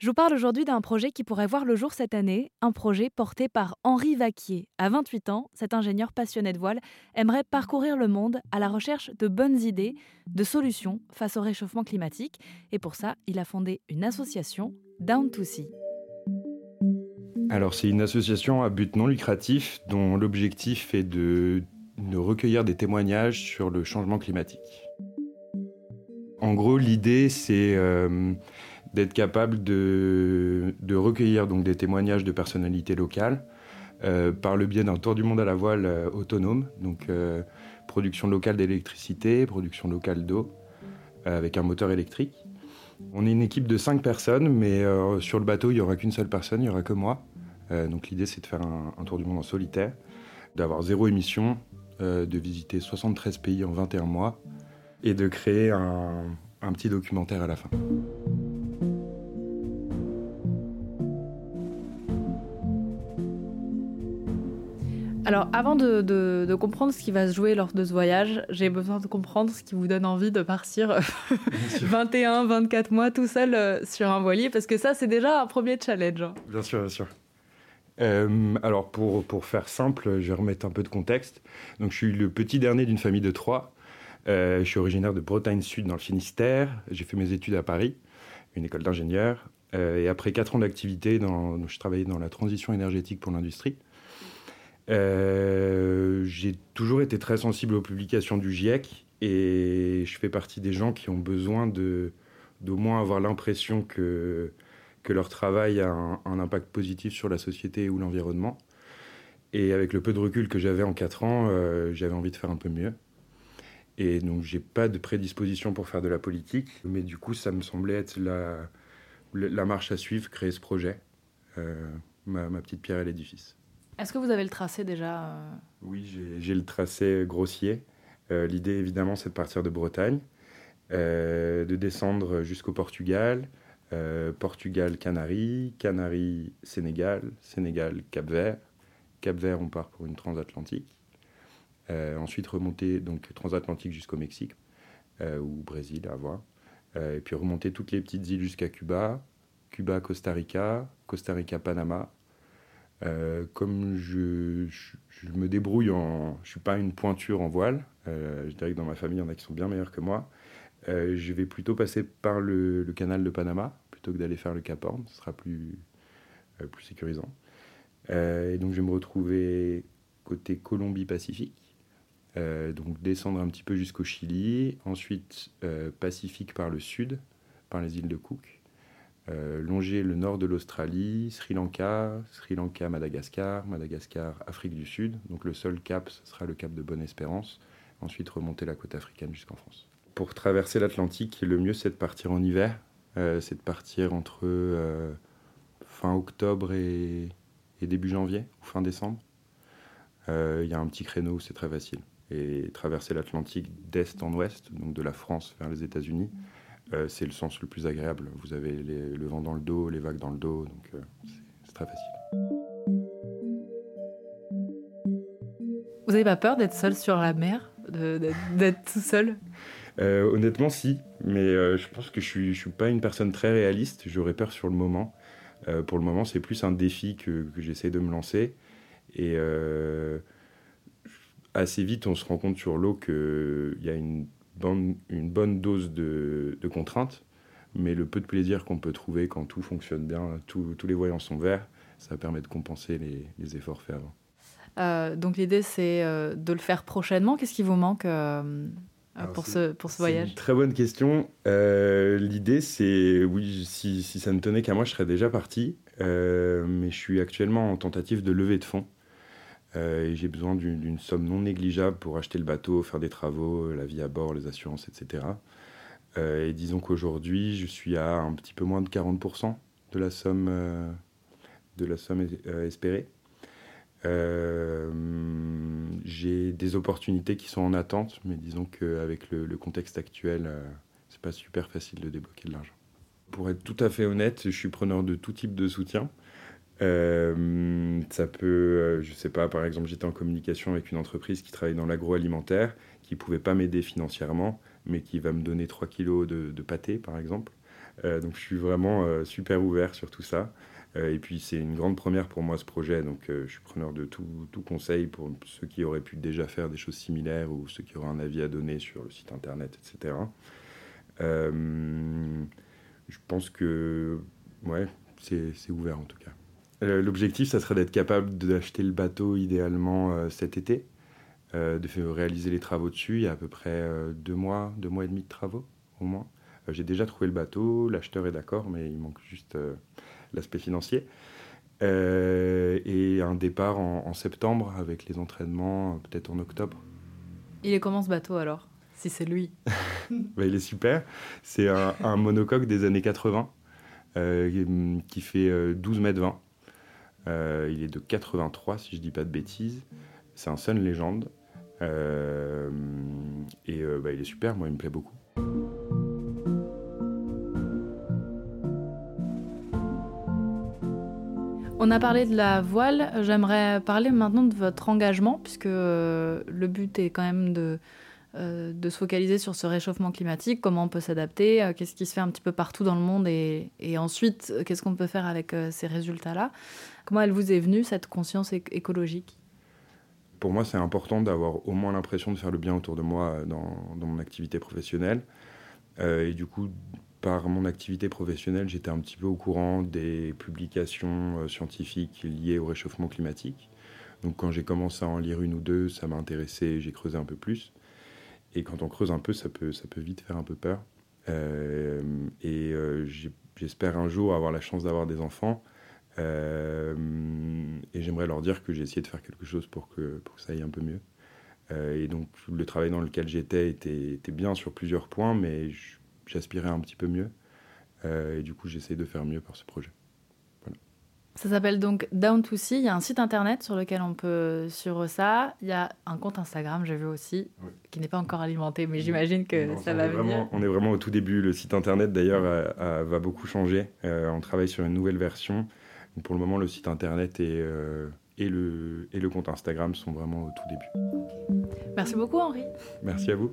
Je vous parle aujourd'hui d'un projet qui pourrait voir le jour cette année, un projet porté par Henri Vaquier. À 28 ans, cet ingénieur passionné de voile aimerait parcourir le monde à la recherche de bonnes idées, de solutions face au réchauffement climatique. Et pour ça, il a fondé une association, Down to Sea. Alors c'est une association à but non lucratif dont l'objectif est de, recueillir des témoignages sur le changement climatique. En gros, l'idée c'est... Euh, d'être capable de, recueillir donc des témoignages de personnalités locales euh, par le biais d'un tour du monde à la voile euh, autonome, donc euh, production locale d'électricité, production locale d'eau, avec un moteur électrique. On est une équipe de cinq personnes, mais sur le bateau, il n'y aura qu'une seule personne, il n'y aura que moi. donc l'idée, c'est de faire un, tour du monde en solitaire, d'avoir zéro émission, de visiter 73 pays en 21 mois, et de créer un petit documentaire à la fin. Alors, avant de, comprendre ce qui va se jouer lors de ce voyage, j'ai besoin de comprendre ce qui vous donne envie de partir 21, 24 mois tout seul euh, sur un voilier, parce que ça, c'est déjà un premier challenge. Hein. Bien sûr, bien sûr. Euh, alors, pour, pour faire simple, je vais remettre un peu de contexte. Donc, je suis le petit dernier d'une famille de trois. Euh, je suis originaire de Bretagne Sud, dans le Finistère. J'ai fait mes études à Paris, une école d'ingénieur. et après quatre ans d'activité, je travaillais dans la transition énergétique pour l'industrie. Euh, j'ai toujours été très sensible aux publications du GIEC et je fais partie des gens qui ont besoin de d'au moins avoir l'impression que, que leur travail a un, impact positif sur la société ou l'environnement. Et avec le peu de recul que j'avais en 4 ans, euh, j'avais envie de faire un peu mieux. Et donc j'ai pas de prédisposition pour faire de la politique, mais du coup ça me semblait être la, la marche à suivre, créer ce projet, euh, ma, ma petite pierre à l'édifice. Est-ce que vous avez le tracé déjà euh? Oui, j'ai le tracé grossier. Euh, l'idée, évidemment, c'est de partir de Bretagne, euh, de descendre jusqu'au Portugal, Portugal, Canaries, Canaries, Sénégal, Sénégal, Cap-Vert. Cap-Vert, on part pour une transatlantique. ensuite, remonter donc transatlantique jusqu'au Mexique ou Brésil, à voir. et puis remonter toutes les petites îles jusqu'à Cuba, Cuba, Costa Rica, Costa Rica, Panama, euh, comme je, me débrouille en. Je suis pas une pointure en voile, euh, je dirais que dans ma famille, il y en a qui sont bien meilleurs que moi. Euh, je vais plutôt passer par le, canal de Panama plutôt que d'aller faire le Cap Horn, ce sera plus, plus sécurisant. et donc je vais me retrouver côté Colombie-Pacifique, donc descendre un petit peu jusqu'au Chili, ensuite Pacifique par le sud, par les îles de Cook, euh, longer le nord de l'Australie, Sri Lanka, Sri Lanka, Madagascar, Madagascar, Afrique du Sud. Donc le seul cap, ce sera le cap de Bonne-Espérance. Ensuite remonter la côte africaine jusqu'en France. Pour traverser l'Atlantique, le mieux c'est de partir en hiver. Euh, c'est de partir entre euh, fin octobre et, début janvier ou fin décembre. Il y a un petit créneau où c'est très facile. Et traverser l'Atlantique d'est en ouest, donc de la France vers les États-Unis, c'est le sens le plus agréable. Vous avez le vent dans le dos, les vagues dans le dos, donc euh, c'est très facile. Vous n'avez pas peur d'être seul sur la mer, d'être tout seul? Euh, Honnêtement, si, mais je pense que je suis, suis pas une personne très réaliste. J'aurais peur sur le moment. pour le moment, c'est plus un défi que, que j'essaie de me lancer. Et assez vite, on se rend compte sur l'eau qu'il y a une une bonne dose de, contraintes, mais le peu de plaisir qu'on peut trouver quand tout fonctionne bien, tous les voyants sont verts, ça permet de compenser les, efforts faits avant. Euh, donc l'idée c'est euh, de le faire prochainement. Qu'est-ce qui vous manque euh, pour, ce, pour ce voyage une Très bonne question. l'idée c'est, oui, si, si, ça ne tenait qu'à moi, je serais déjà parti, mais je suis actuellement en tentative de levée de fonds. Euh, j'ai besoin d'une somme non négligeable pour acheter le bateau, faire des travaux, la vie à bord, les assurances, etc. Euh, et disons qu'aujourd'hui, je suis à un petit peu moins de 40% de la somme, euh, de la somme espérée. j'ai des opportunités qui sont en attente, mais disons qu'avec le, contexte actuel, c'est pas super facile de débloquer de l'argent. Pour être tout à fait honnête, je suis preneur de tout type de soutien. Euh, ça peut, euh, je sais pas, par exemple, j'étais en communication avec une entreprise qui travaille dans l'agroalimentaire, qui pouvait pas m'aider financièrement, mais qui va me donner 3 kilos de, pâté, par exemple. donc je suis vraiment super ouvert sur tout ça. et puis c'est une grande première pour moi ce projet, donc je suis preneur de tout, conseil pour ceux qui auraient pu déjà faire des choses similaires ou ceux qui auraient un avis à donner sur le site internet, etc. je pense que ouais, c'est ouvert en tout cas. L'objectif, ça serait d'être capable d'acheter le bateau idéalement cet été. Euh, de réaliser les travaux dessus. Il y a à peu près euh, deux mois, deux mois et demi de travaux au moins. Euh, j'ai déjà trouvé le bateau, l'acheteur est d'accord, mais il manque juste l'aspect financier. et un départ en, septembre avec les entraînements, peut-être en octobre. Il est comment ce bateau alors Si c'est lui? Bah, Il est super. C'est un, monocoque des années 80 qui fait 12 mètres 20. Il est de 83 si je dis pas de bêtises. C'est un Sun Legend. Euh, et euh, bah, il est super, moi il me plaît beaucoup. On a parlé de la voile, j'aimerais parler maintenant de votre engagement, puisque euh, le but est quand même de, de se focaliser sur ce réchauffement climatique, comment on peut s'adapter, qu'est-ce qui se fait un petit peu partout dans le monde, et, et ensuite, qu'est-ce qu'on peut faire avec ces résultats-là. Comment elle vous est venue, cette conscience écologique? Pour moi, c'est important d'avoir au moins l'impression de faire le bien autour de moi dans, mon activité professionnelle. Euh, et du coup, par mon activité professionnelle, j'étais un petit peu au courant des publications euh, scientifiques liées au réchauffement climatique. Donc quand j'ai commencé à en lire une ou deux, ça m'a intéressé, j'ai creusé un peu plus. Et quand on creuse un peu, ça peut, ça peut vite faire un peu peur. Euh, et j'espère un jour avoir la chance d'avoir des enfants. Euh, et j'aimerais leur dire que j'ai essayé de faire quelque chose pour que, pour que ça aille un peu mieux. Euh, et donc le travail dans lequel j'étais était, était, bien sur plusieurs points, mais j'aspirais un petit peu mieux. Euh, et du coup, j'essaie de faire mieux par ce projet. Ça s'appelle donc Down to See. Il y a un site internet sur lequel on peut suivre ça. Il y a un compte Instagram, j'ai vu aussi, qui n'est pas encore alimenté, mais j'imagine que ça va venir. on est vraiment au tout début. Le site internet, d'ailleurs, va beaucoup changer. on travaille sur une nouvelle version pour le moment, le site internet et, euh, et, le, et le compte Instagram sont vraiment au tout début. Merci beaucoup, Henri. Merci à vous.